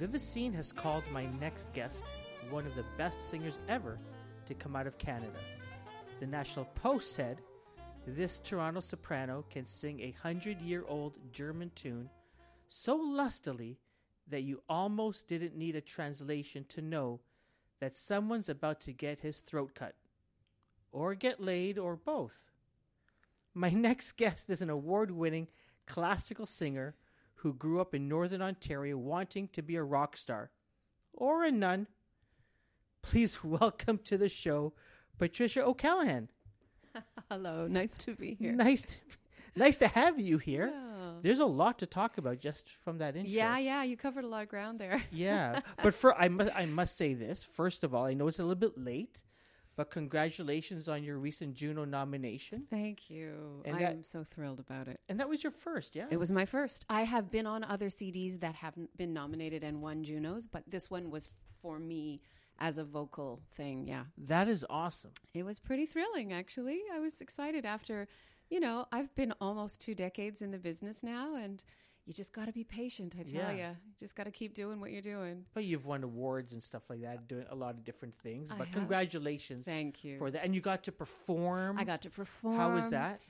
Vivacine has called my next guest one of the best singers ever to come out of Canada. The National Post said this Toronto soprano can sing a hundred year old German tune so lustily that you almost didn't need a translation to know that someone's about to get his throat cut, or get laid, or both. My next guest is an award winning classical singer who grew up in Northern Ontario wanting to be a rock star, or a nun. Please welcome to the show Patricia O'Callaghan. Hello, nice to be here. Nice, to, nice to have you here. Yeah. There's a lot to talk about just from that intro. yeah, yeah, you covered a lot of ground there. yeah. But for I must I must say this first of all. I know it's a little bit late, but congratulations on your recent Juno nomination. Thank you. And I that- am so thrilled about it. And that was your first, yeah. It was my first. I have been on other CDs that haven't been nominated and won Junos, but this one was for me as a vocal thing. Yeah. that is awesome. It was pretty thrilling, actually. I was excited after, you know, I've been almost two decades in the business now, and you just got to be patient, I tell Yeah. you. Just got to keep doing what you're doing. But you've won awards and stuff like that, doing a lot of different things. I But have. congratulations Thank you. for that. And you got to perform. I got to perform. How was that?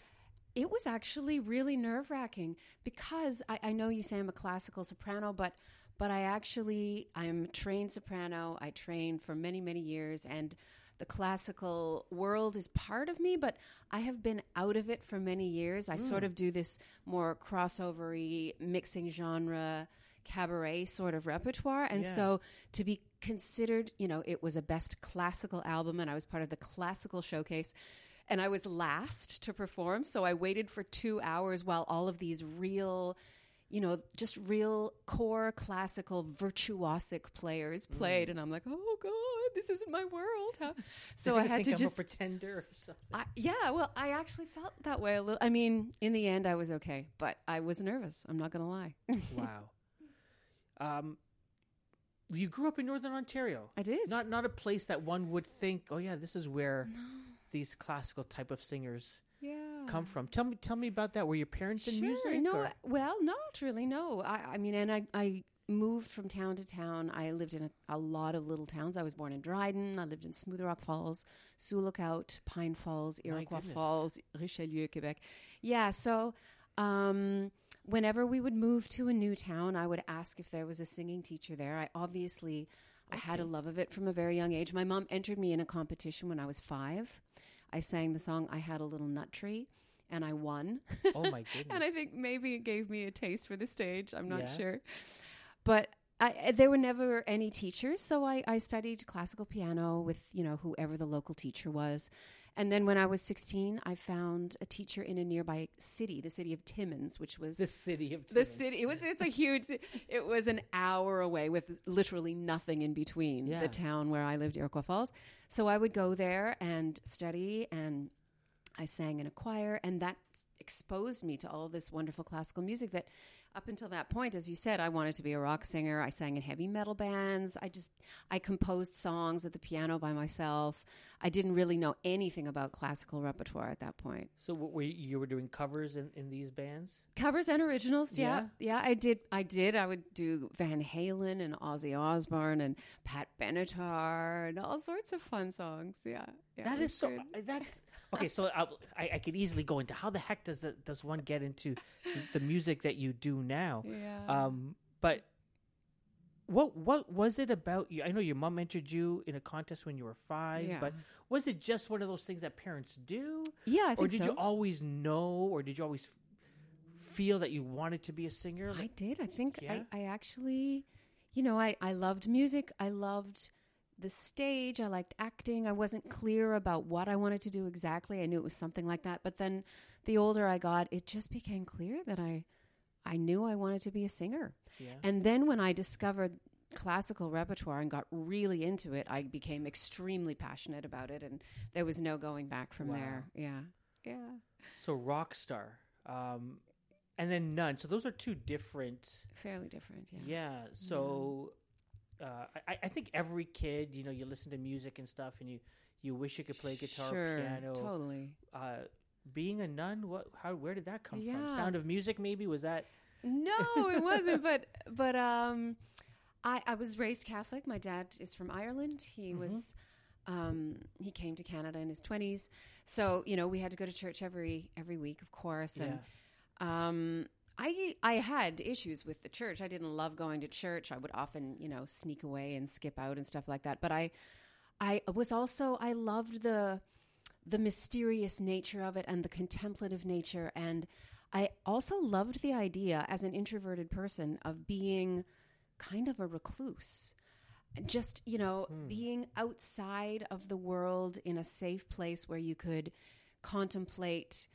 It was actually really nerve wracking because I, I know you say I'm a classical soprano, but but I actually I'm a trained soprano. I trained for many many years, and the classical world is part of me. But I have been out of it for many years. I sort mm. of do this more crossovery, mixing genre, cabaret sort of repertoire, and Yeah. so to be considered, you know, it was a best classical album, and I was part of the classical showcase and I was last to perform. So I waited for two hours while all of these real, you know, just real core classical virtuosic players played, and I'm like, oh god, this isn't my world. How? So I had to I'm just. a pretender or something. I, yeah, well, I actually felt that way a little. I mean, in the end, I was okay, but I was nervous. I'm not going to lie. wow. Um, you grew up in Northern Ontario. I did. Not not a place that one would think, oh yeah, this is where these classical type of singers yeah. come from. Tell me tell me about that. Were your parents in Sure. music? No, or- well, not really. No, I, I mean, and I, I moved from town to town. I lived in a, a lot of little towns. I was born in Dryden. I lived in Smooth Rock Falls, Sioux Lookout, Pine Falls, Iroquois. Falls, Richelieu, Quebec. Yeah. So, um, whenever we would move to a new town, I would ask if there was a singing teacher there. I obviously. I had a love of it from a very young age. My mom entered me in a competition when I was five. I sang the song "I Had a Little Nut Tree," and I won. Oh my goodness. and I think maybe it gave me a taste for the stage. I'm not Yeah. sure, but I, eh, there were never any teachers, so I, I studied classical piano with you know whoever the local teacher was, and then when I was 16, I found a teacher in a nearby city, the city of Timmins, which was the city of Timmins. the city. It was it's a huge. It was an hour away with literally nothing in between Yeah. the town where I lived, Iroquois Falls. So I would go there and study, and I sang in a choir, and that exposed me to all this wonderful classical music that up until that point as you said i wanted to be a rock singer i sang in heavy metal bands i just i composed songs at the piano by myself i didn't really know anything about classical repertoire at that point So what were you, you were doing covers in, in these bands? covers and originals yeah. yeah i did i did i would do van halen and ozzy osbourne and pat benatar and all sorts of fun songs yeah, yeah that is so. good. That's okay. So I, I, I could easily go into how the heck does it, does one get into the, the music that you do now? yeah Um, but what what was it about you? I know your mom entered you in a contest when you were five, Yeah. but was it just one of those things that parents do, yeah i think or did so. you always know, or did you always f- feel that you wanted to be a singer? I did. I think Yeah? I, I actually, you know, I, I loved music. I loved the stage. I liked acting. I wasn't clear about what I wanted to do exactly. I knew it was something like that. But then the older I got, it just became clear that I, I knew I wanted to be a singer. yeah. And then when I discovered classical repertoire and got really into it, I became extremely passionate about it. And there was no going back from Wow. there. Yeah. Yeah. So rock star, um, and then nun. So those are two different. Fairly different. Yeah. Yeah. So uh, I, I think every kid, you know, you listen to music and stuff, and you you wish you could play guitar, sure, piano. Totally. Uh, being a nun, what? How? Where did that come from? Sound of Music, maybe was that? No, it wasn't. But but um, I, I was raised Catholic. My dad is from Ireland. He was um, he came to Canada in his twenties. So you know we had to go to church every every week, of course. And um, I I had issues with the church. I didn't love going to church. I would often you know sneak away and skip out and stuff like that. But I I was also I loved the the mysterious nature of it and the contemplative nature and I also loved the idea as an introverted person of being kind of a recluse. Just, you know, hmm. being outside of the world in a safe place where you could contemplate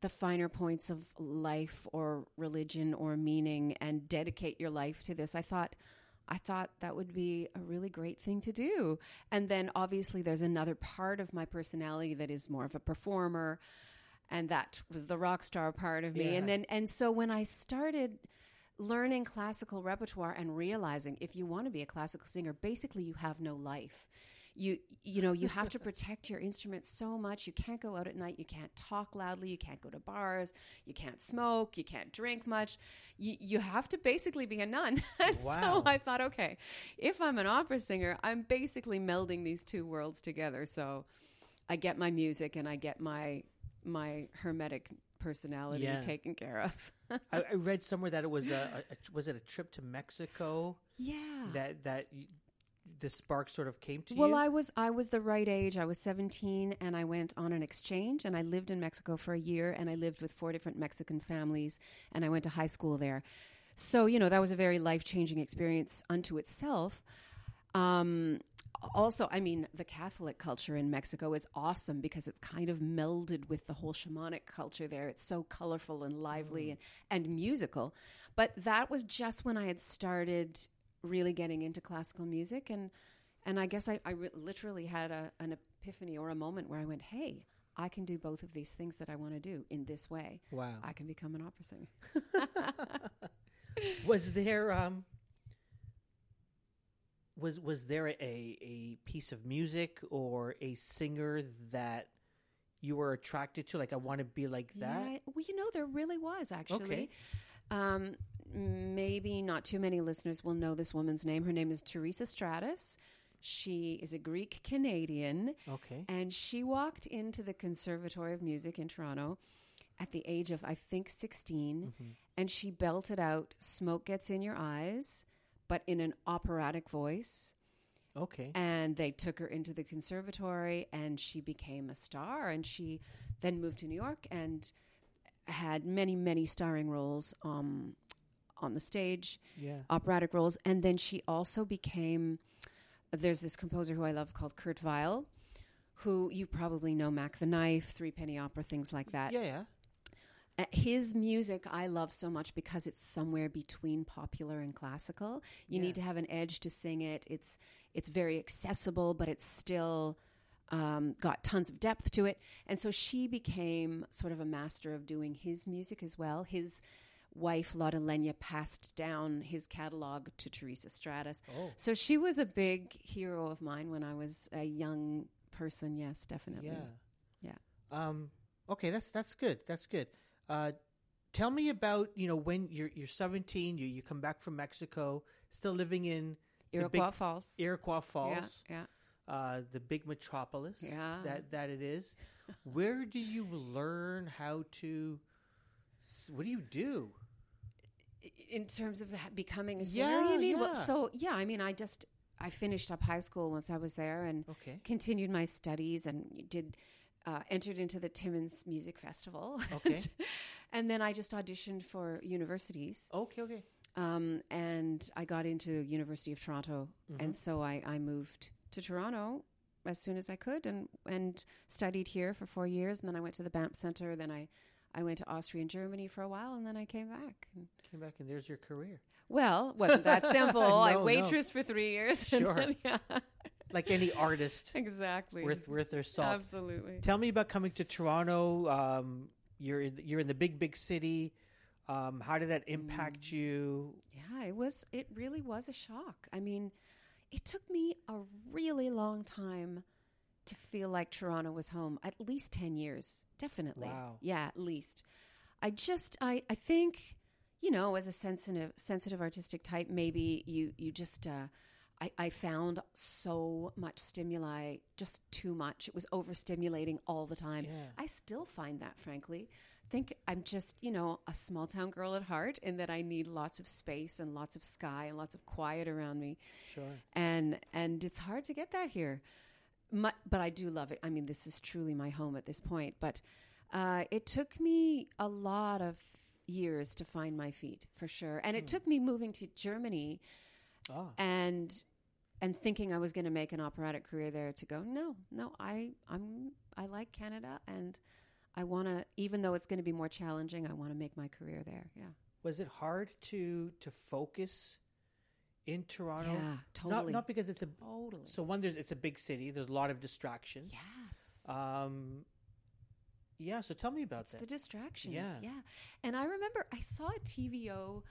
the finer points of life or religion or meaning and dedicate your life to this. I thought I thought that would be a really great thing to do. And then obviously there's another part of my personality that is more of a performer and that was the rock star part of me. Yeah. And then and so when I started learning classical repertoire and realizing if you want to be a classical singer, basically you have no life. You you know, you have to protect your instrument so much. You can't go out at night, you can't talk loudly, you can't go to bars, you can't smoke, you can't drink much. You you have to basically be a nun. and Wow. so I thought, okay, if I'm an opera singer, I'm basically melding these two worlds together. So I get my music and I get my my hermetic personality Yeah. taken care of. I, I read somewhere that it was a, a, was it a trip to Mexico yeah. that that the spark sort of came to Well, you. Well, I was I was the right age. I was 17 and I went on an exchange and I lived in Mexico for a year and I lived with four different Mexican families and I went to high school there. So, you know, that was a very life-changing experience unto itself. Um also, I mean, the Catholic culture in Mexico is awesome because it's kind of melded with the whole shamanic culture there. It's so colorful and lively and, and musical. But that was just when I had started really getting into classical music and and I guess I, I re- literally had a, an epiphany or a moment where I went, "Hey, I can do both of these things that I want to do in this way. wow. I can become an opera singer." was there um was was there a a piece of music or a singer that you were attracted to like i want to be like that Yeah, well, you know, there really was actually. Okay. Um, maybe not too many listeners will know this woman's name. Her name is Teresa Stratas. She is a Greek Canadian, okay. And she walked into the Conservatory of Music in Toronto at the age of, I think, 16, and she belted out Smoke Gets in Your Eyes, but in an operatic voice. Okay. And they took her into the conservatory and she became a star. And she then moved to new york and had many many starring roles um, on the stage yeah operatic roles and then she also became there's this composer who i love called kurt weill who you probably know mac the knife three penny opera things like that yeah yeah uh, his music I love so much because it's somewhere between popular and classical. You Yeah. need to have an edge to sing it. It's it's very accessible, but it's still um, got tons of depth to it. And so she became sort of a master of doing his music as well. His wife Lotte Lenya passed down his catalog to Teresa Stratas. oh So she was a big hero of mine when I was a young person. Yes, definitely. yeah Yeah. um okay that's that's good that's good uh tell me about you know when you're you're 17 you you come back from mexico still living in Iroquois Falls. iroquois falls Yeah, yeah. uh, the big metropolis Yeah. that that it is. Where do you learn how to? What do you do? in terms of becoming a singer Yeah, you mean well yeah. so yeah i mean i just i finished up high school once i was there and Okay. continued my studies and did uh, entered into the timmins music festival Okay. and then i just auditioned for universities Okay. Okay. um, and i got into university of toronto Mm-hmm. and so I, I moved to toronto as soon as i could and and studied here for four years and then i went to the banff center then i I went to Austria and Germany for a while, and then I came back. Came back and there's your career. well, wasn't that simple. I No, no. waitress for three years. and Sure. then- yeah, Like any artist, exactly. worth worth their salt. Absolutely. Tell me about coming to Toronto. Um, you're in, you're in the big big city. Um, how did that impact Mm. you? Yeah, it was. It really was a shock. I mean, it took me a really long time to feel like Toronto was home. At least ten years, definitely. Wow. Yeah, at least. I just, I, I think, you know, as a sensitive, sensitive artistic type, maybe you you just. Uh, I, I found so much stimuli, just too much. It was overstimulating all the time. Yeah. I still find that, frankly. I think I'm just, you know, a small town girl at heart, in that I need lots of space and lots of sky and lots of quiet around me Sure. and and it's hard to get that here. My, but I do love it. I mean, this is truly my home at this point. But uh, it took me a lot of years to find my feet, for sure. And it took me moving to Germany Ah. and and thinking I was going to make an operatic career there to go. No, no, I I'm I like Canada and. I want to, even though it's going to be more challenging, I want to make my career there. Yeah. Was it hard to to focus in Toronto? Yeah, Not totally. not because it's a Totally. so one there's it's a big city. There's a lot of distractions. yes. Um. Yeah. So tell me about It's that. the distractions. Yeah. Yeah. And I remember I saw a TVO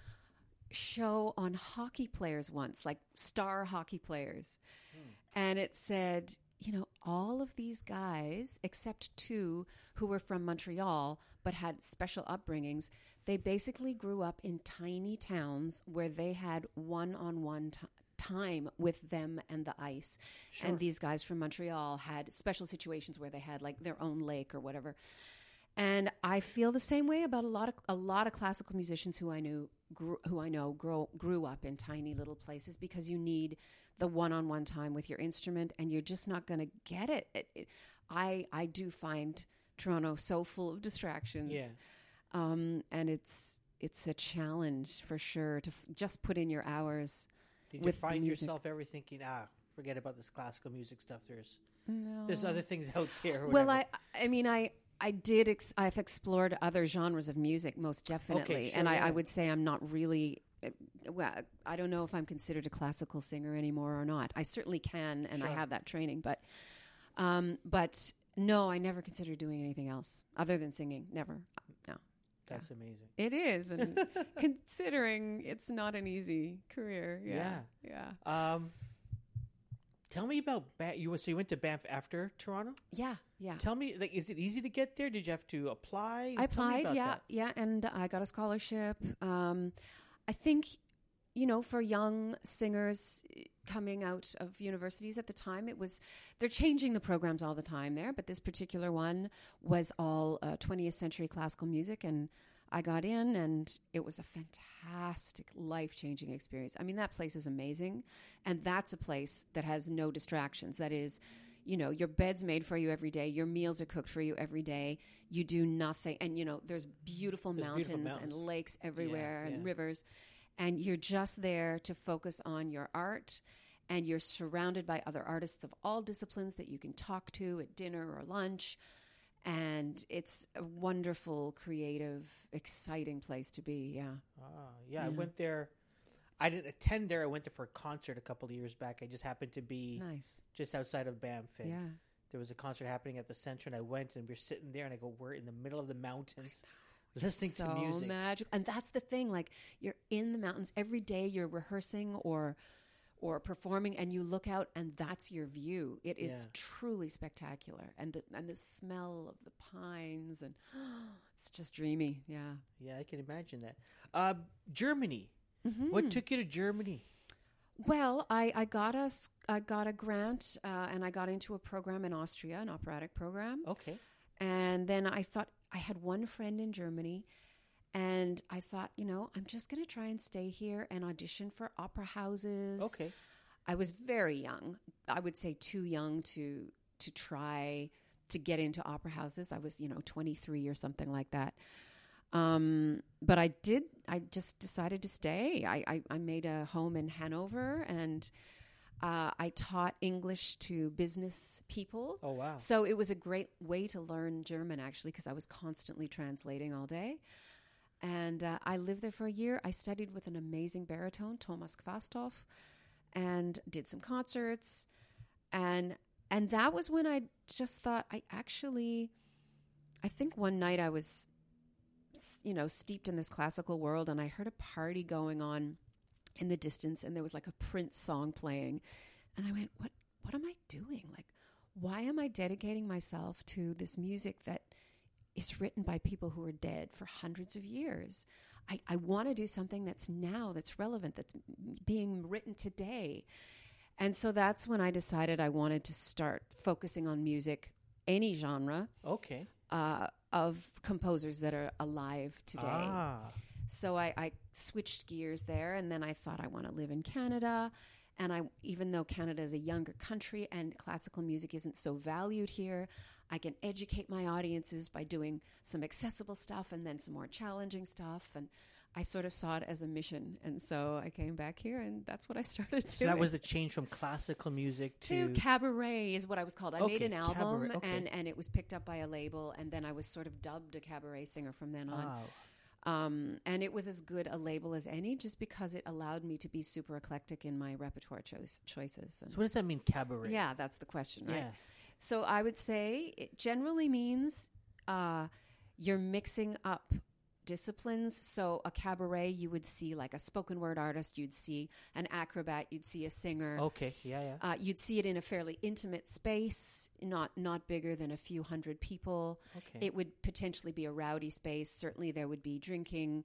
show on hockey players once, like star hockey players. And it said, you know, all of these guys, except two who were from Montreal but had special upbringings, they basically grew up in tiny towns where they had one on one time with them and the ice. Sure. And these guys from Montreal had special situations where they had like their own lake or whatever. And I feel the same way about a lot of a lot of classical musicians who I knew grew, who I know grow, grew up in tiny little places because you need the one-on-one time with your instrument and you're just not going to get it. It, it. I I do find Toronto so full of distractions. Yeah. Um and it's it's a challenge for sure to f- just put in your hours. Did you with the find yourself ever thinking, ah, forget about this classical music stuff? There's No. there's other things out there. Well. I I mean I I did ex- I've explored other genres of music most definitely, sure, and I, yeah. I would say I'm not really. uh, Well, I don't know if I'm considered a classical singer anymore or not. I certainly can, and I have that training, but, um, but no, I never considered doing anything else other than singing. Never. No, That's amazing. it is, and considering it's not an easy career. Yeah, yeah, Um, tell me about Banff. You so you went to Banff after Toronto. yeah, yeah. Tell me, like, is it easy to get there? Did you have to apply? I applied, yeah, that. yeah, and I got a scholarship. Um, I think, you know, for young singers coming out of universities at the time, it was they're changing the programs all the time there, but this particular one was all uh, 20th century classical music, and I got in, and it was a fantastic, life changing experience. I mean, that place is amazing, and that's a place that has no distractions. That is, you know, your bed's made for you every day, your meals are cooked for you every day. You do nothing, and you know, there's beautiful, There's mountains, beautiful and lakes everywhere yeah. and rivers, and you're just there to focus on your art. And you're surrounded by other artists of all disciplines that you can talk to at dinner or lunch and it's a wonderful, creative, exciting place to be. Yeah. Ah, yeah, I went there. I didn't attend there. I went there for a concert a couple of years back. I just happened to be Nice. just outside of Banff. And Yeah. There was a concert happening at the center, and I went, and we are sitting there, and I go, "We're in the middle of the mountains, listening so to music." magical. And that's the thing. Like you're in the mountains every day. You're rehearsing or or performing, and you look out, and that's your view. It is Yeah. truly spectacular, and the and the smell of the pines, and it's just dreamy. Yeah. Yeah, I can imagine that. Uh, Germany. Mm-hmm. What took you to Germany? Well, I, I got a I got a grant, uh, and I got into a program in Austria, an operatic program. Okay. And then I thought I had one friend in Germany, and I thought, you know, I'm just going to try and stay here and audition for opera houses. Okay. I was very young. I would say too young to to try to get into opera houses. I was, you know, 23 or something like that. Um, but I did. I just decided to stay. I I, I made a home in Hanover, and uh, I taught English to business people. Oh wow. So it was a great way to learn German, actually, because I was constantly translating all day. And uh, I lived there for a year. I studied with an amazing baritone, Thomas Quasthoff, and did some concerts. And and that was when I just thought I actually, I think one night I was, you know, steeped in this classical world, and I heard a party going on in the distance, and there was like a Prince song playing, and I went, "What? What am I doing? Like, why am I dedicating myself to this music that is written by people who are dead for hundreds of years. I, I want to do something that's now, that's relevant, that's being written today. And so that's when I decided I wanted to start focusing on music, any genre, Okay. uh, of composers that are alive today. Ah. So I, I switched gears there, and then I thought I want to live in Canada. And I, even though Canada is a younger country and classical music isn't so valued here, I can educate my audiences by doing some accessible stuff and then some more challenging stuff. And I sort of saw it as a mission, and so I came back here, and that's what I started So doing. that was the change from classical music to. to cabaret is what I was called. I made an album, cabaret, okay. and and it was picked up by a label, and then I was sort of dubbed a cabaret singer from then on. Wow. Um, and it was as good a label as any, just because it allowed me to be super eclectic in my repertoire choice, choices. And So what does that mean, cabaret? yeah, that's the question, right? Yeah. So I would say it generally means uh, you're mixing up disciplines. So a cabaret, you would see like a spoken word artist, you'd see an acrobat, you'd see a singer. Okay. Yeah. Yeah. Uh, you'd see it in a fairly intimate space, not not bigger than a few hundred people. Okay. It would potentially be a rowdy space. Certainly, there would be drinking.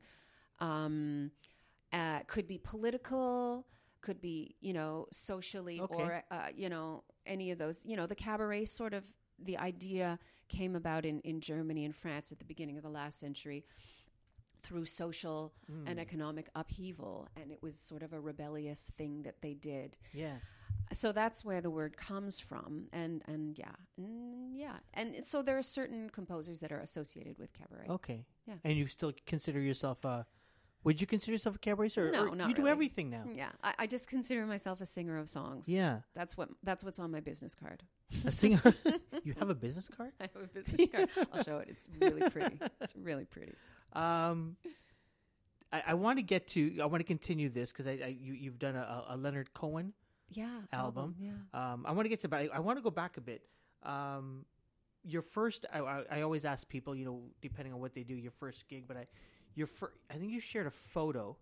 Um, uh, could be political. Could be you know socially Okay. or uh, you know any of those. You know the cabaret sort of the idea came about in in Germany and France at the beginning of the last century through social Hmm. and economic upheaval and it was sort of a rebellious thing that they did yeah. so that's where the word comes from and and yeah mm, yeah and so there are certain composers that are associated with cabaret Okay. Yeah. And you still consider yourself a? Would you consider yourself a cabaret or, No, or not you do really. everything now? yeah I, I just consider myself a singer of songs Yeah. that's what that's what's on my business card A singer. you have a business card? i have a business card i'll show it it's really pretty it's really pretty Um, I, I want to get to. I want to continue this because I, I you, you've done a, a Leonard Cohen yeah album. yeah Um, I want to get to, but I, I want to go back a bit. Um, your first, I, I, I always ask people, you know, depending on what they do, your first gig. But I, your first, I think you shared a photo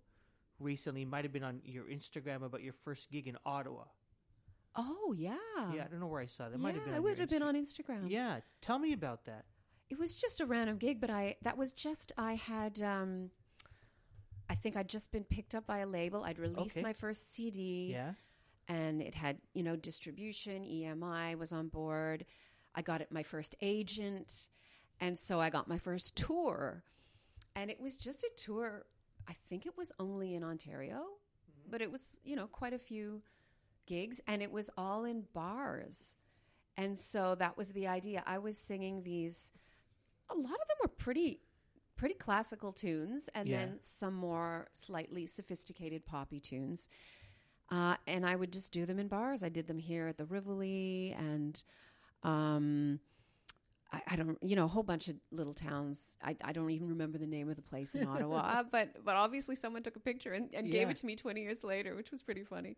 recently. Might have been on your Instagram about your first gig in Ottawa. oh yeah Yeah, I don't know where I saw that. It might have been. it would have been on instagram Yeah, tell me about that. It was just a random gig, but I that was just I had um I think I'd just been picked up by a label. I'd released Okay. my first CD Yeah. and it had, you know, distribution, EMI was on board. I got it my first agent and so I got my first tour. And it was just a tour. I think it was only in Ontario, but it was, you know, quite a few gigs and it was all in bars. And so that was the idea. I was singing these a lot of them were pretty pretty classical tunes and Yeah. then some more slightly sophisticated poppy tunes. Uh, and I would just do them in bars. I did them here at the Rivoli and um, I, I don't, you know, a whole bunch of little towns. I, I don't even remember the name of the place in Ottawa, uh, but but obviously someone took a picture and, and gave it to me 20 years later, which was pretty funny.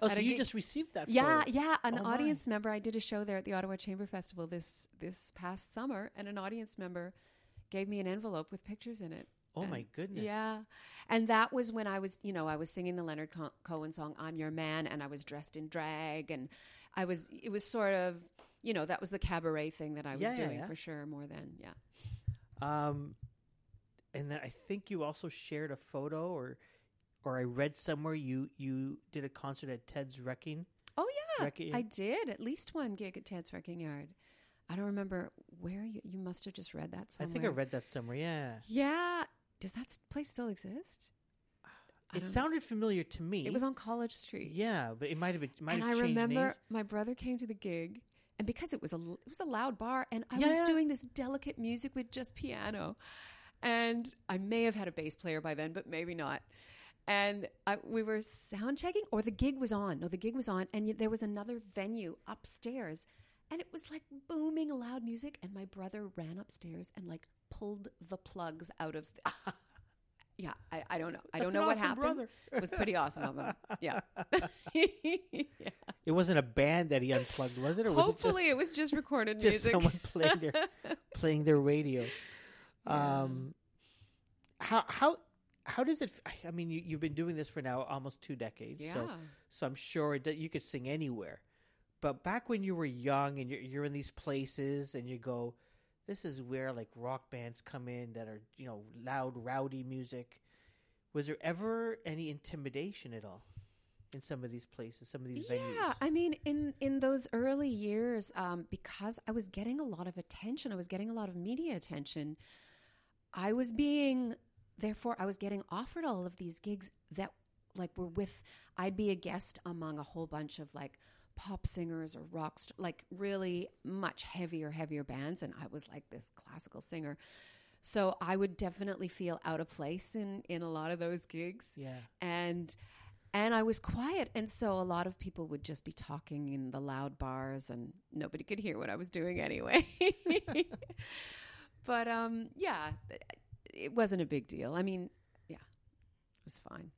Oh, so you just received that? yeah, yeah. An Oh, my. audience member. I did a show there at the Ottawa Chamber Festival this this past summer, and an audience member gave me an envelope with pictures in it. Oh And- my goodness. Yeah, and that was when I was, you know, I was singing the Leonard Co- Cohen song "I'm Your Man," and I was dressed in drag, and I was. It was sort of, you know, that was the cabaret thing that I was Yeah, doing yeah. for sure. More than, yeah. Um, and then I think you also shared a photo, or or I read somewhere you you did a concert at Ted's Wrecking. Oh yeah, Wrecking- I did at least one gig at Ted's Wrecking Yard. I don't remember where you. You must have just read that somewhere. I think I read that somewhere. Yeah, Yeah. Does that place still exist? It sounded familiar to me. It was on College Street. Yeah, but it might have been. Might and have I changed remember names. my brother came to the gig, and because it was a it was a loud bar, and I Yeah, was yeah. doing this delicate music with just piano, and I may have had a bass player by then, but maybe not. And I, we were sound checking, or the gig was on. No, the gig was on, and there was another venue upstairs, and it was like booming loud music. And my brother ran upstairs and like pulled the plugs out of. The, yeah, I, I don't know. I don't know an what awesome happened. brother. It was pretty awesome of him. Yeah. yeah. It wasn't a band that he unplugged, was it? Or was Hopefully, it was just recorded it just, just music. someone playing their playing their radio? Yeah. Um, how how how does it? I mean, you, you've been doing this for now almost two decades. yeah. So so I'm sure that you could sing anywhere. But back when you were young and you're, you're in these places and you go, this is where like rock bands come in that are you know loud, rowdy music. Was there ever any intimidation at all in some of these places, some of these yeah, venues? Yeah, I mean, in in those early years, um, because I was getting a lot of attention, I was getting a lot of media attention. I was being, therefore, I was getting offered all of these gigs that, like, were with. I'd be a guest among a whole bunch of like pop singers or rock, st- like really much heavier, heavier bands, and I was like this classical singer. So I would definitely feel out of place in in a lot of those gigs yeah, and and I was quiet, and so a lot of people would just be talking in the loud bars, and nobody could hear what I was doing anyway. but um, yeah, it wasn't a big deal. I mean, yeah, it was fine.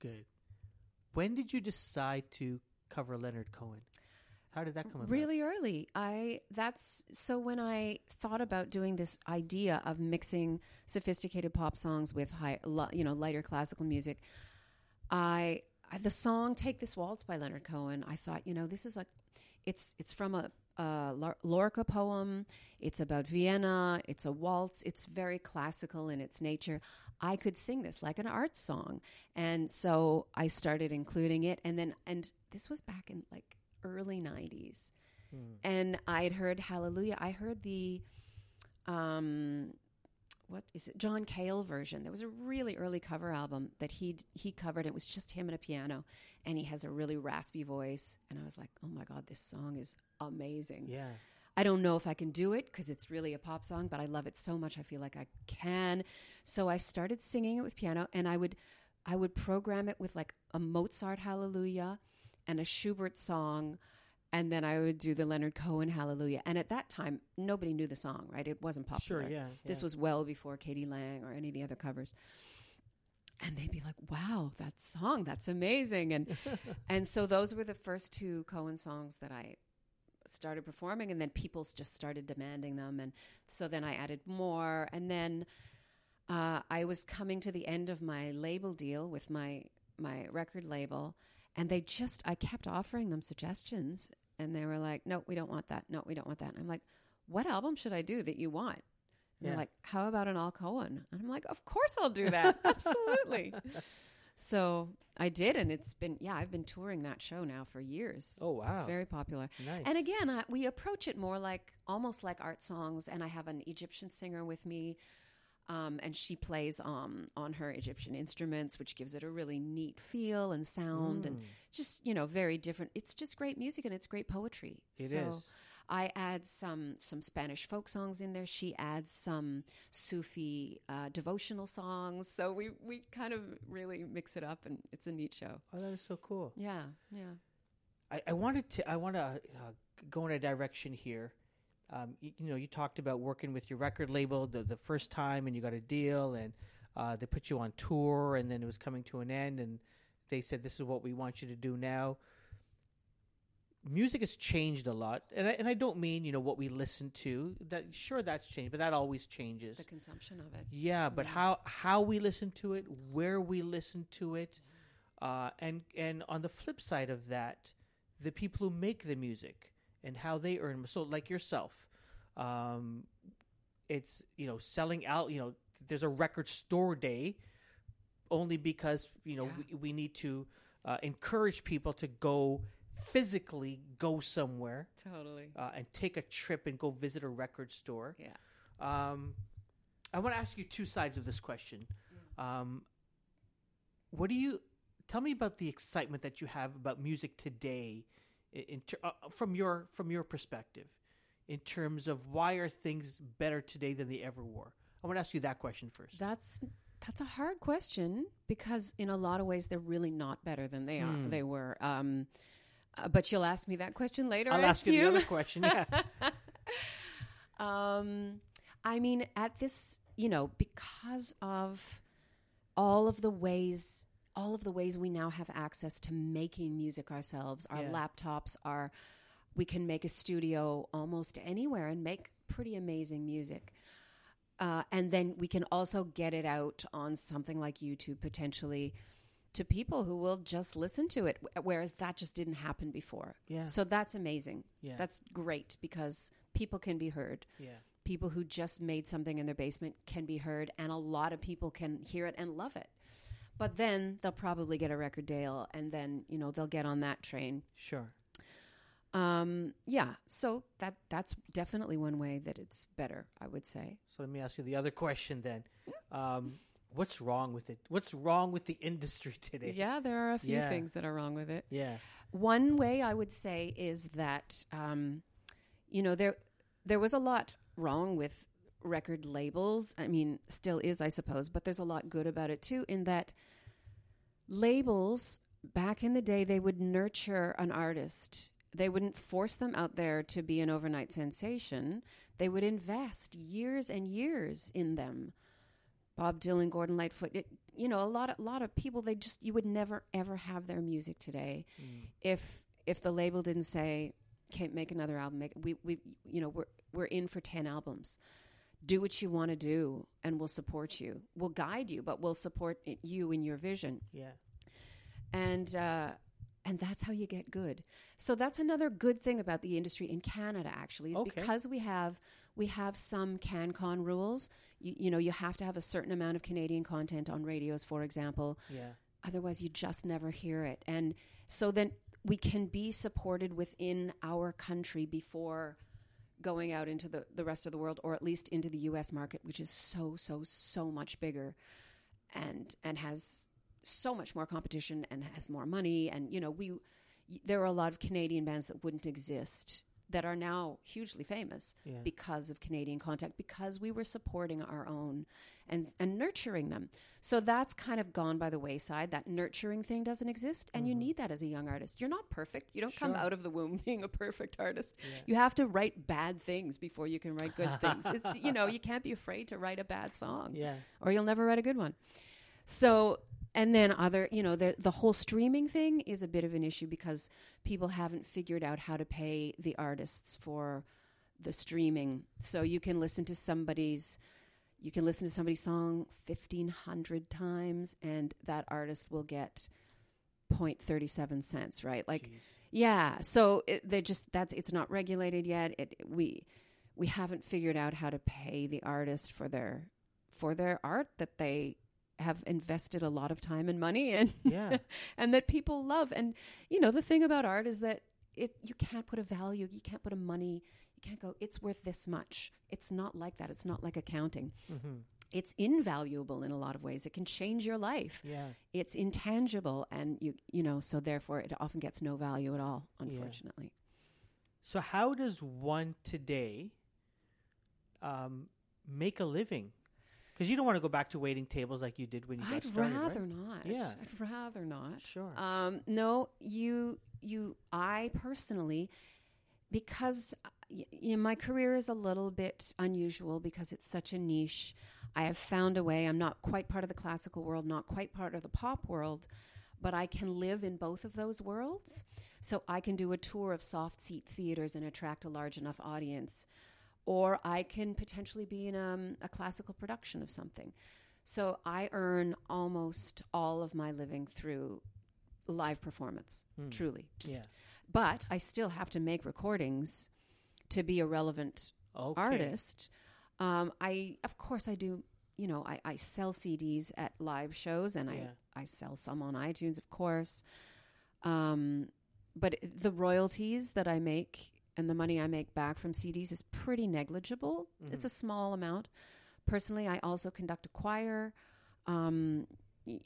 good. When did you decide to cover Leonard Cohen? How did that come about? Really early. I that's so when I thought about doing this idea of mixing sophisticated pop songs with high, you know, lighter classical music. I, the song "Take This Waltz" by Leonard Cohen. I thought, you know, this is like, it's it's from a, a Lor- Lorca poem. It's about Vienna. It's a waltz. It's very classical in its nature. I could sing this like an art song, and so I started including it. And then, and this was back in like early '90s, and I'd heard Hallelujah. I heard the, um, what is it? John Cale version. There was a really early cover album that he he covered. It was just him and a piano, and he has a really raspy voice. And I was like, oh my god, this song is amazing. Yeah. I don't know if I can do it because it's really a pop song, but I love it so much. I feel like I can. So I started singing it with piano, and I would I would program it with like a Mozart Hallelujah and a Schubert song. And then I would do the Leonard Cohen Hallelujah. And at that time, nobody knew the song, right? It wasn't popular. Sure, yeah, This yeah. was well before k.d. lang or any of the other covers. And they'd be like, wow, that song, that's amazing. And and so those were the first two Cohen songs that I started performing and then people just started demanding them and so then I added more and then uh, I was coming to the end of my label deal with my my record label and they just I kept offering them suggestions and they were like no we don't want that. No we don't want that. And I'm like what album should I do that you want? And Yeah. they're like how about an all Cohen? And I'm like of course I'll do that. Absolutely so I did and it's been yeah I've been touring that show now for years Oh, wow, it's very popular Nice. and again, I, we approach it more like almost like art songs. And I have an Egyptian singer with me, um, and she plays um, on her Egyptian instruments, which gives it a really neat feel and sound, Mm. and just you know very different. It's just great music and it's great poetry. It so is. I add some some Spanish folk songs in there. She adds some Sufi uh, devotional songs. So we we kind of really mix it up, and it's a neat show. oh, that is so cool. Yeah, yeah. I, I wanted to. I want to uh, go in a direction here. Um, you, you know, you talked about working with your record label the the first time, and you got a deal, and uh, they put you on tour, and then it was coming to an end, and they said, "This is what we want you to do now." Music has changed a lot, and I, and I don't mean you know what we listen to. That sure that's changed, but that always changes. The consumption of it. Yeah, but Yeah. how how we listen to it, where we listen to it, uh, and and on the flip side of that, the people who make the music and how they earn. So, like yourself, um, it's you know selling out. You know, there's a record store day, only because you know Yeah. we, we need to uh, encourage people to go physically go somewhere Totally. uh, and take a trip and go visit a record store. Yeah. Um, I want to ask you two sides of this question. Um, what do you tell me about the excitement that you have about music today, in, in ter- uh, from your from your perspective, in terms of why are things better today than they ever were? I want to ask you that question first. That's that's a hard question because in a lot of ways they're really not better than they are Hmm. they were. Um, uh, but you'll ask me that question later. I'll I ask you the assume. other question. Yeah. um, I mean, at this, you know, because of all of the ways, all of the ways we now have access to making music ourselves, our Yeah. laptops are, we can make a studio almost anywhere and make pretty amazing music. Uh, and then we can also get it out on something like YouTube potentially to people who will just listen to it, whereas that just didn't happen before. Yeah. So that's amazing. Yeah. That's great because people can be heard. yeah. people who just made something in their basement can be heard, and a lot of people can hear it and love it. But then they'll probably get a record deal, and then you know they'll get on that train. Sure. Um, yeah, so that that's definitely one way that it's better. I would say. So let me ask you the other question then. Um, what's wrong with it? What's wrong with the industry today? Yeah, there are a few Yeah. things that are wrong with it. Yeah. One way I would say is that um, you know there there was a lot wrong with record labels. I mean, still is, I suppose, but there's a lot good about it too. In that labels back in the day, they would nurture an artist. They wouldn't force them out there to be an overnight sensation. They would invest years and years in them. Bob Dylan, Gordon Lightfoot, it, you know, a lot of lot of people. They just you would never ever have their music today if if the label didn't say, "Can't make another album." Make we we you know we're we're in for ten albums. Do what you want to do, and we'll support you. We'll guide you, but we'll support it, you in your vision Yeah. and uh, and that's how you get good. So that's another good thing about the industry in Canada. Actually, is Okay. because we have we have some CanCon rules. You, you know, you have to have a certain amount of Canadian content on radios, for example. Yeah. Otherwise, you just never hear it. And so then we can be supported within our country before going out into the, the rest of the world or at least into the US market, which is so, so, so much bigger and and has so much more competition and has more money. And, you know, we there are a lot of Canadian bands that wouldn't exist that are now hugely famous Yeah. because of Canadian contact, because we were supporting our own and and nurturing them. So that's kind of gone by the wayside. That nurturing thing doesn't exist, and you mm-hmm. need that as a young artist. You're not perfect. You don't come out of the womb being a perfect artist. You have to write bad things before you can write good things. It's you know you can't be afraid to write a bad song Yeah. or you'll never write a good one. So, and then other, you know, the the whole streaming thing is a bit of an issue because people haven't figured out how to pay the artists for the streaming. So you can listen to somebody's you can listen to somebody's song 1500 times and that artist will get 0.37 cents, right? Like Jeez. yeah, so it, they just that's it's not regulated yet. It we we haven't figured out how to pay the artist for their for their art that they have invested a lot of time and money in Yeah. and that people love. And you know, the thing about art is that it you can't put a value, you can't put a money, you can't go it's worth this much. It's not like that. It's not like accounting. hmm It's invaluable in a lot of ways. It can change your life Yeah. it's intangible and you you know so therefore it often gets no value at all unfortunately So how does one today um, make a living? Because you don't want to go back to waiting tables like you did when you got i'd started, right? rather not Yeah. i'd rather not Sure. um no you you i personally because uh, y- y- my career is a little bit unusual because it's such a niche i have found a way i'm not quite part of the classical world not quite part of the pop world but i can live in both of those worlds so i can do a tour of soft seat theaters and attract a large enough audience or i can potentially be in um, a classical production of something so i earn almost all of my living through live performance Hmm. truly just yeah. but I still have to make recordings to be a relevant Okay. artist. Um, I, of course, I do. You know, I, I sell CDs at live shows, and Yeah. I I sell some on iTunes, of course. Um, but the royalties that I make and the money I make back from CDs is pretty negligible. It's a small amount. Personally, I also conduct a choir. Um,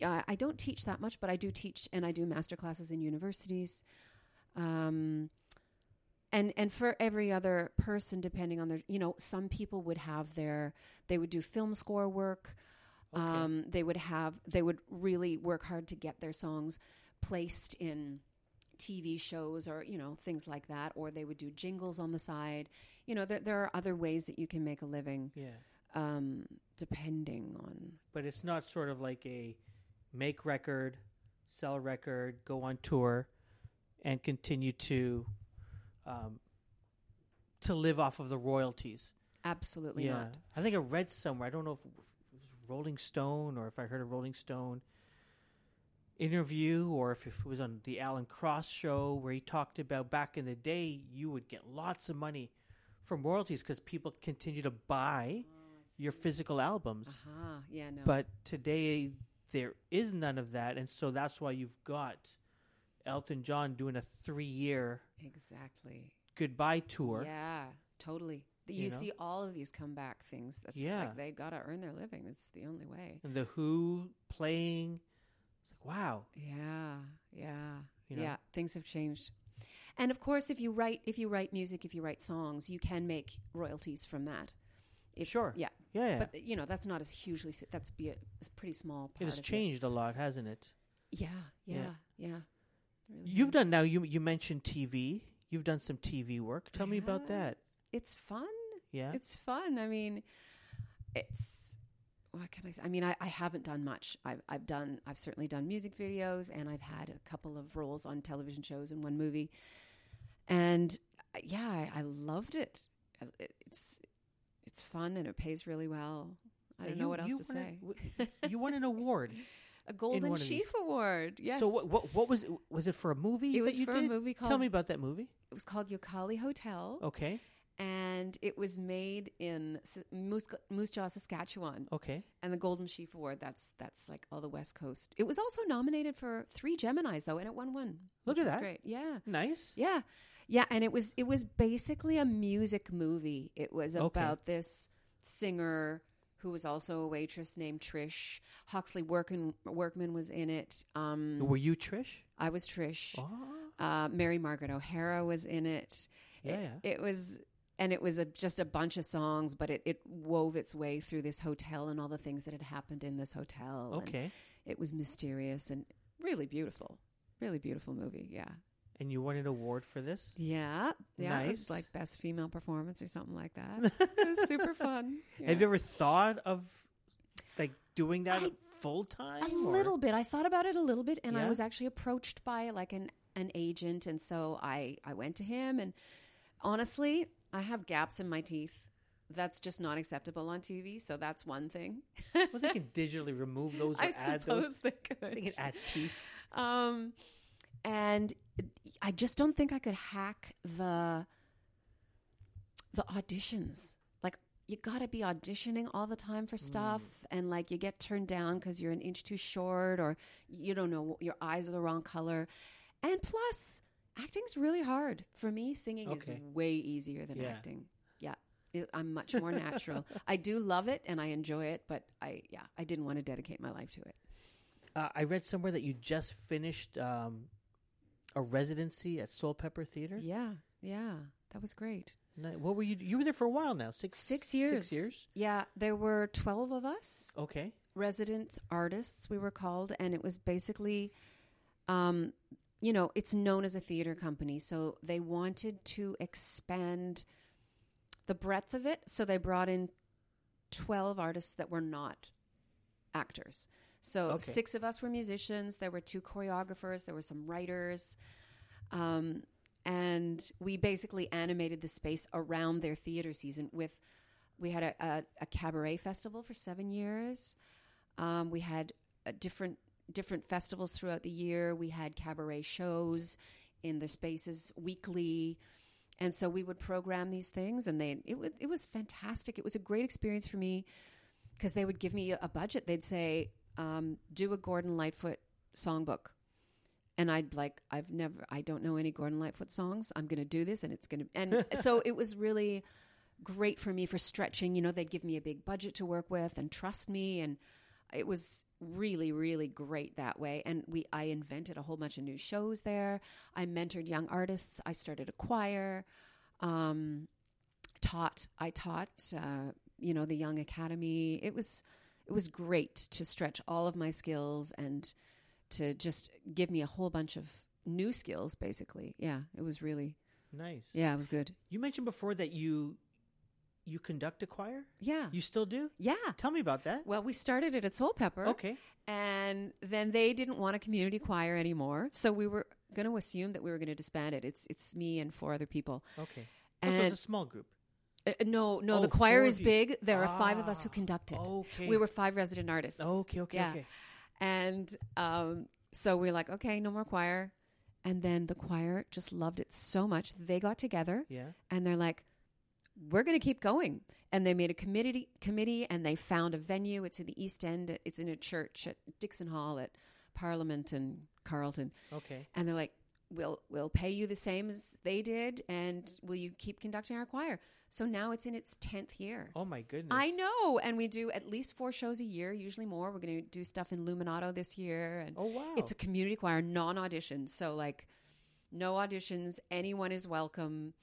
I, I don't teach that much, but I do teach and I do master classes in universities. Um, and and for every other person, depending on their, you know, some people would have their, they would do film score work. Okay. Um, they would have, they would really work hard to get their songs placed in TV shows or you know things like that, or they would do jingles on the side. You know, there there are other ways that you can make a living, yeah. um, depending on. But it's not sort of like a make record, sell record, go on tour, and continue to um, to live off of the royalties. Absolutely not. I think I read somewhere. I don't know if it was Rolling Stone or if I heard a Rolling Stone interview or if it was on the Alan Cross show where he talked about back in the day you would get lots of money from royalties because people continue to buy your physical albums. Uh-huh. Yeah, no. But today there is none of that, and so that's why you've got Elton John doing a three-year exactly. goodbye tour. Yeah, totally. You, You know? see all of these comeback things. That's Yeah. like they got to earn their living. That's the only way. And the Who playing. Wow, Yeah, yeah, You know? yeah. Things have changed, and of course, if you write if you write music, if you write songs, you can make royalties from that. If- Sure. Yeah, yeah, yeah. but you know that's not as hugely. That's be a, a pretty small. Part it has changed a lot, hasn't it? Yeah, yeah, Yeah. yeah. Really You've done now. You you mentioned TV. You've done some TV work. Tell me about that. It's fun. Yeah. It's fun. I mean, it's what can I say? I mean, I, I haven't done much. I've I've done I've certainly done music videos, and I've had a couple of roles on television shows and one movie, and uh, yeah, I, I loved it. Uh, It's it's fun and it pays really well. I don't you- know what else to won a- say. you won an award. A Golden one of these. Sheaf Award. Yes. So what, what what was it? Was it for a movie? It that was you for did? a movie called. Tell me about that movie. It was called Yokali Hotel, Okay. And it was made in Moose, Moose Jaw, Saskatchewan. Okay. and the Golden Sheaf Award. That's that's like all the West Coast. It was also nominated for three Gemini's though, and it won one. Look at that. Great, yeah, Nice. yeah, yeah. And it was it was basically a music movie. It was Okay. about this singer who was also a waitress named Trish. Hawksley Workman Workman was in it. Um, Were you Trish? I was Trish. Oh. Uh, Mary Margaret O'Hara was in it. Yeah, It, yeah. it was, and it was a, just a bunch of songs, but it, it wove its way through this hotel and all the things that had happened in this hotel. and Okay. it was mysterious and really beautiful. Really beautiful movie. Yeah. And you won an award for this? Yeah. Yeah. It was like best female performance or something like that. it was super fun. Have you ever thought of like doing that I- full time? A little bit. I thought about it a little bit, and I was actually approached by like an an agent, and so I I went to him, and honestly, I have gaps in my teeth. That's just not acceptable on TV. So that's one thing. Well, they can digitally remove those or I add those. they They can add teeth. Um, and I just don't think I could hack the the auditions. Like you got to be auditioning all the time for stuff, and like you get turned down because you're an inch too short, or you don't know your eyes are the wrong color. And plus, acting's really hard for me. Singing Okay. is way easier than Yeah. acting. Yeah. It, I'm much more natural. I do love it and I enjoy it, but I yeah, I didn't want to dedicate my life to it. Uh, I read somewhere that you just finished um, a residency at Soulpepper Theater. Yeah, yeah, that was great. What were you? You were there for a while now. Six Six years. Six years. Yeah, there were 12 of us, Okay. resident artists, we were called, and it was basically, um, you know, it's known as a theater company. So they wanted to expand the breadth of it. So they brought in 12 artists that were not actors. So Okay. six of us were musicians. There were two choreographers. There were some writers. Um, and we basically animated the space around their theater season with we had a, a, a cabaret festival for seven years um, we had uh different different festivals throughout the year. We had cabaret shows in their spaces weekly. And so we would program these things and they it, was it was fantastic. It was a great experience for me because they would give me a budget. They'd say um, do a gordon lightfoot songbook. And I'd like, I've never, I don't know any Gordon Lightfoot songs. I'm going to do this, and it's going to, and so it was really great for me for stretching. You know, they'd give me a big budget to work with and trust me, and it was really, really great that way. And we, I invented a whole bunch of new shows there. I mentored young artists. I started a choir. Um, taught, I taught, uh, you know, the Young Academy. It was, it was great to stretch all of my skills and to just give me a whole bunch of new skills basically yeah it was really Nice. yeah it was good You mentioned before that you you conduct a choir. yeah You still do? yeah Tell me about that. well we started it at Soulpepper Okay. and then they didn't want a community choir anymore so we were going to assume that we were going to disband it it's it's me and four other people Okay. Oh, so it's a small group. uh, no no Oh, the choir is big there are five of us who Ah, conduct it Okay. we were five resident artists Okay. Okay. Yeah. Okay. And um, so we are like, okay, no more choir. And then the choir just loved it so much. They got together Yeah. and they're like, we're going to keep going. And they made a committee committee and they found a venue. It's in the East End. It's in a church at Dixon Hall at Parliament and Carlton. Okay. And they're like, "We'll we'll pay you the same as they did, and will you keep conducting our choir?" So now it's in its tenth year. Oh my goodness. I know, and we do at least four shows a year, usually more. We're going to do stuff in Luminato this year, and Oh wow. it's a community choir, non-audition. So like, no auditions. Anyone is welcome,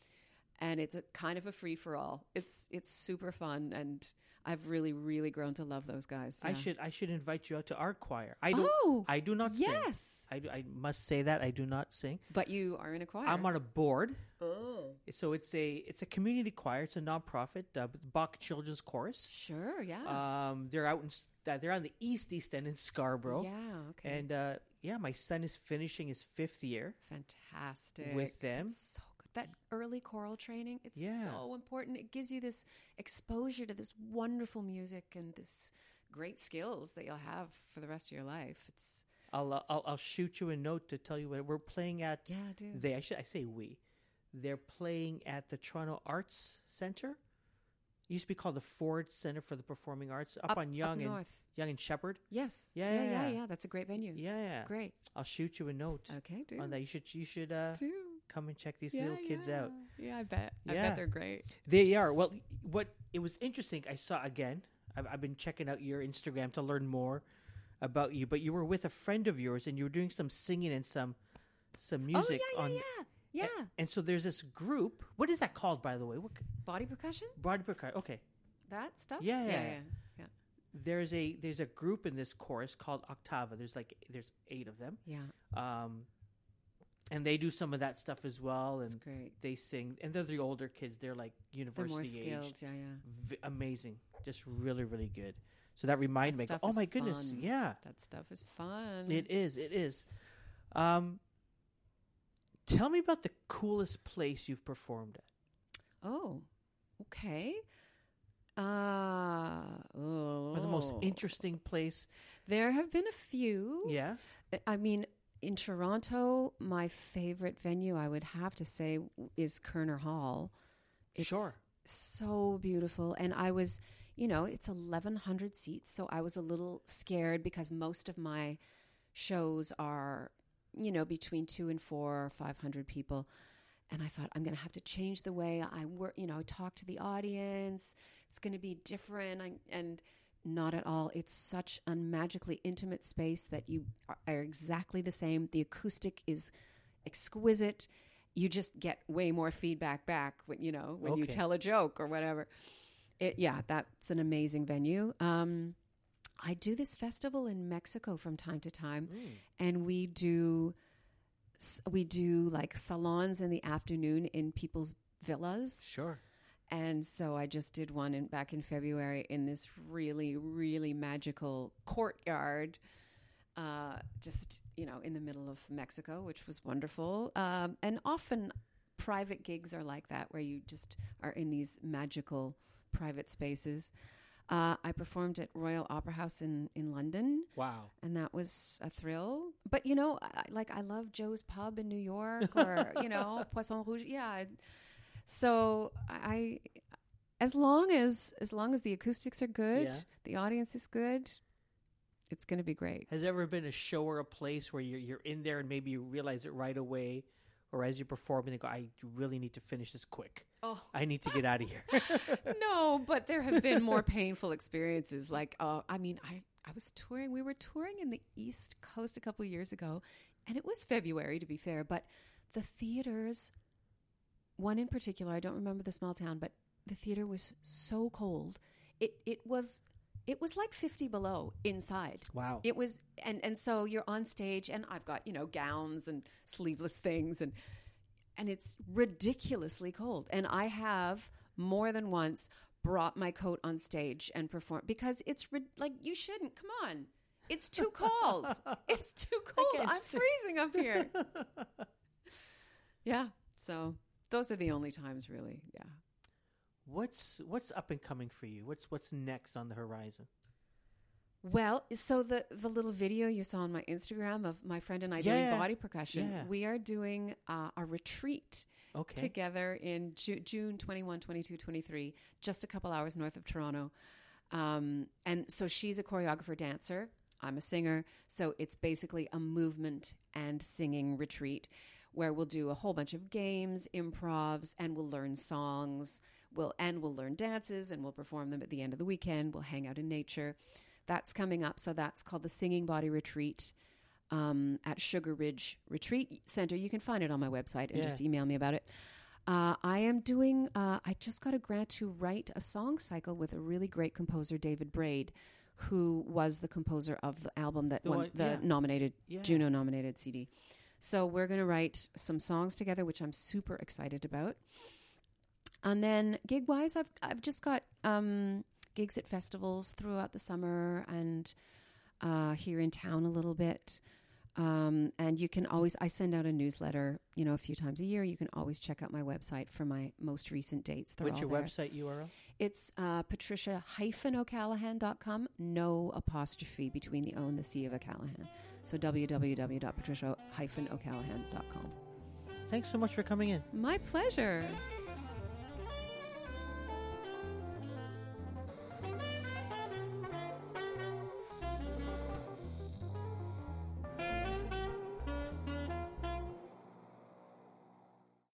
and it's a kind of a free for all. It's it's super fun, and I've really really grown to love those guys. I should I should invite you out to our choir. I don't Oh, I do not sing. yes, I, do- I must say that I do not sing. but you are in a choir. I'm on a board. oh, So it's a it's a community choir. It's a nonprofit, uh, Bach Children's Chorus. sure, yeah, Um, they're out in s- uh, they're on the east east end in Scarborough. yeah, okay, And uh, yeah, my son is finishing his fifth year. fantastic with them. That's so good. That early choral training, it's Yeah. so important. It gives you this exposure to this wonderful music and this great skills that you'll have for the rest of your life. It's I'll uh, I'll, I'll shoot you a note to tell you what we're playing at. yeah, do. They I should I say we. They're playing at the Toronto Arts Center. It used to be called the Ford Center for the Performing Arts up, on Yonge and north. Yonge and Sheppard. Yes. Yeah, yeah, yeah, yeah, yeah. That's a great venue. Yeah, yeah. Great. I'll shoot you a note Okay, do. on that. You should you should uh, Do. Come and check these Yeah, little kids yeah. out. Yeah, I bet. I Yeah. bet they're great. They are. Well, what it was interesting. I saw again. I've, I've been checking out your Instagram to learn more about you. But you were with a friend of yours, and you were doing some singing and some some music oh, yeah, on. yeah, yeah. Yeah. And so there's this group. What is that called, by the way? What Body percussion? body percussion? Okay. That stuff? Yeah, yeah, yeah. yeah. yeah. There's a there's a group in this chorus called Octava. There's like there's eight of them. Yeah, Um, and they do some of that stuff as well, and they sing. And they're the older kids. They're like university more age. Yeah, yeah. v- amazing, just really, really good. So that reminded That me, oh my goodness, yeah, That stuff is fun. it is, it is. Um, tell me about the coolest place you've performed at, Oh, okay. Uh, oh. or the most interesting place. There have been a few. Yeah, I mean, in Toronto, my favorite venue, I would have to say, is Koerner Hall. It's Sure. So beautiful. And I was, you know, it's 1,100 seats. So I was a little scared because most of my shows are, you know, between two and four or 500 people. And I thought, I'm going to have to change the way I work, you know, talk to the audience. It's going to be different. I, and not at all. It's such a magically intimate space that you are, exactly the same. The acoustic is exquisite. You just get way more feedback back when you know when you tell a joke or whatever. It, yeah, that's an amazing venue. Um, I do this festival in Mexico from time to time, and we do we do like salons in the afternoon in people's villas. sure. And so I just did one in, back in February in this really, really magical courtyard, uh, just, you know, in the middle of Mexico, which was wonderful. Um, and often private gigs are like that, where you just are in these magical private spaces. Uh, I performed at Royal Opera House in, in London, Wow. and that was a thrill. But you know, I, like I love Joe's Pub in New York, or you know, Poisson Rouge. Yeah. So I, as long as as long as the acoustics are good, Yeah. the audience is good, it's going to be great. Has there ever been a show or a place where you're you're in there and maybe you realize it right away, or as you perform and you go, I really need to finish this quick. Oh I need to get out of here. no, but there have been more painful experiences. Like, uh, I mean, I I was touring. We were touring in the East Coast a couple of years ago, and it was February to be fair. But the theaters, one in particular, I don't remember the small town, but the theater was so cold. It it was it was like fifty below inside. wow. It was, and and so you're on stage, and I've got you know gowns and sleeveless things, and and it's ridiculously cold. And I have more than once brought my coat on stage and performed because it's rid- like you shouldn't. Come on, it's too cold. it's too cold. I'm freezing up here. yeah. So those are the only times, really. Yeah. What's what's up and coming for you? What's what's next on the horizon? Well, so the the little video you saw on my Instagram of my friend and I Yeah, doing body percussion, yeah. we are doing uh, a retreat Okay. together in Ju- June 21, 22, 23, just a couple hours north of Toronto. Um, and so she's a choreographer dancer. I'm a singer. So it's basically a movement and singing retreat where we'll do a whole bunch of games, improvs, and we'll learn songs. We'll, and we'll learn dances and we'll perform them at the end of the weekend. We'll hang out in nature. That's coming up. So that's called the Singing Body Retreat um, at Sugar Ridge Retreat Center. You can find it on my website and Yeah. just email me about it. Uh, I am doing, uh, I just got a grant to write a song cycle with a really great composer, David Braid, who was the composer of the album that The won one- the yeah. nominated, Yeah. Juno nominated CD. So we're going to write some songs together, which I'm super excited about. And then gig wise, I've, I've just got um, gigs at festivals throughout the summer and uh, here in town a little bit. Um, and you can always, I send out a newsletter, you know, a few times a year. You can always check out my website for my most recent dates. They're What's your there. website URL? It's uh, patricia-o'callahan.com. No apostrophe between the O and the C of O'Callaghan. So www.patricia-o'callahan.com. Thanks so much for coming in. My pleasure.